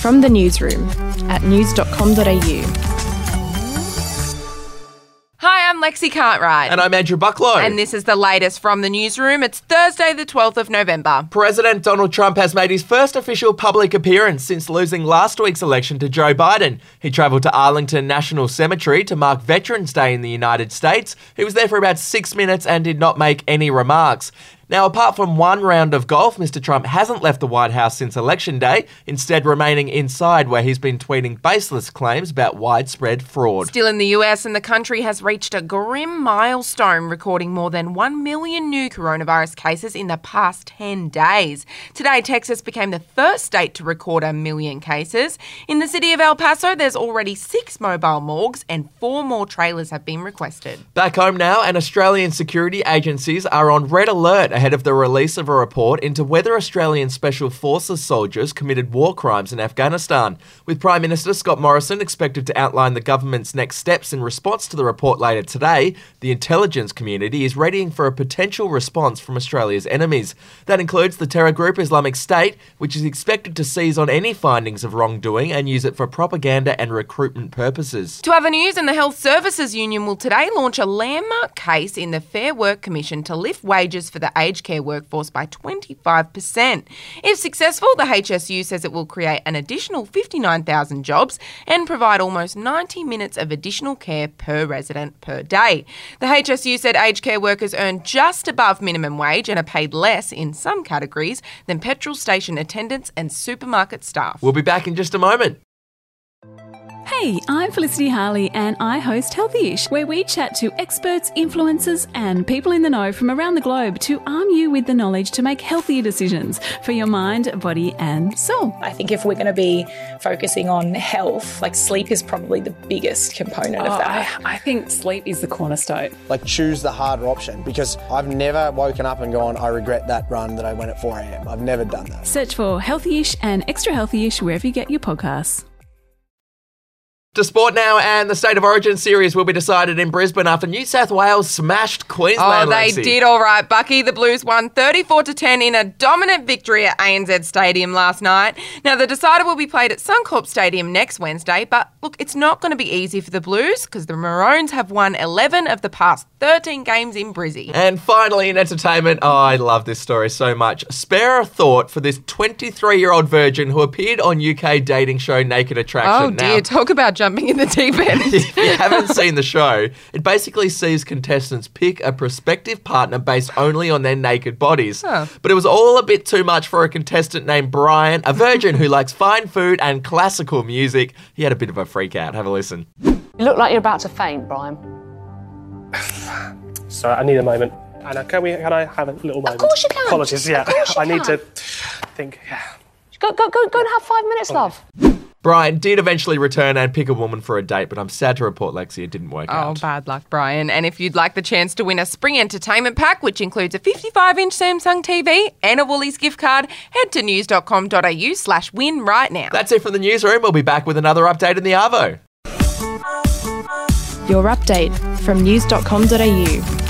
From the newsroom at news.com.au. Hi, I'm Lexi Cartwright. And I'm Andrew Bucklow. And this is the latest from the newsroom. It's Thursday, the 12th of November. President Donald Trump has made his first official public appearance since losing last week's election to Joe Biden. He travelled to Arlington National Cemetery to mark Veterans Day in the United States. He was there for about six minutes and did not make any remarks. Now, apart from one round of golf, Mr. Trump hasn't left the White House since Election Day, instead, remaining inside where he's been tweeting baseless claims about widespread fraud. Still in the US, and the country has reached a grim milestone, recording more than 1 million new coronavirus cases in the past 10 days. Today, Texas became the first state to record a million cases. In the city of El Paso, there's already six mobile morgues, and four more trailers have been requested. Back home now, and Australian security agencies are on red alert ahead of the release of a report into whether Australian Special Forces soldiers committed war crimes in Afghanistan. With Prime Minister Scott Morrison expected to outline the government's next steps in response to the report later today, the intelligence community is readying for a potential response from Australia's enemies. That includes the terror group Islamic State, which is expected to seize on any findings of wrongdoing and use it for propaganda and recruitment purposes. To other news, and the Health Services Union will today launch a landmark case in the Fair Work Commission to lift wages for the aged care workforce by 25%. If successful, the HSU says it will create an additional 59,000 jobs and provide almost 90 minutes of additional care per resident per day. The HSU said aged care workers earn just above minimum wage and are paid less in some categories than petrol station attendants and supermarket staff. We'll be back in just a moment. Hey, I'm Felicity Harley and I host Healthyish, where we chat to experts, influencers, and people in the know from around the globe to arm you with the knowledge to make healthier decisions for your mind, body, and soul. I think if we're going to be focusing on health, like sleep is probably the biggest component oh, of that. I, I think sleep is the cornerstone. Like choose the harder option because I've never woken up and gone, I regret that run that I went at 4 a.m. I've never done that. Search for Healthyish and Extra Healthyish wherever you get your podcasts. To sport now, and the State of Origin series will be decided in Brisbane after New South Wales smashed Queensland. Oh, they Lexi. did all right, Bucky. The Blues won 34 to 10 in a dominant victory at ANZ Stadium last night. Now, the decider will be played at Suncorp Stadium next Wednesday, but look, it's not going to be easy for the Blues because the Maroons have won 11 of the past 13 games in Brizzy. And finally, in entertainment, oh, I love this story so much. Spare a thought for this 23 year old virgin who appeared on UK dating show Naked Attraction. Oh dear, Now, talk about jumping in the deep end. if you haven't seen the show, it basically sees contestants pick a prospective partner based only on their naked bodies. Huh. But it was all a bit too much for a contestant named Brian, a virgin who likes fine food and classical music. He had a bit of a freak out. Have a listen. You look like you're about to faint, Brian. So I need a moment. Anna, can we? Can I have a little moment? Of course you can. Apologies. Yeah, Of you I need can. to think. Yeah. Go, go, go, go and have five minutes, love. Brian did eventually return and pick a woman for a date, but I'm sad to report, Lexi, it didn't work Oh, out. Oh, bad luck, Brian. And if you'd like the chance to win a spring entertainment pack, which includes a 55 inch Samsung TV and a Woolies gift card, head to news.com.au slash win right now. That's it from the newsroom. We'll be back with another update in the Arvo. Your update from news.com.au.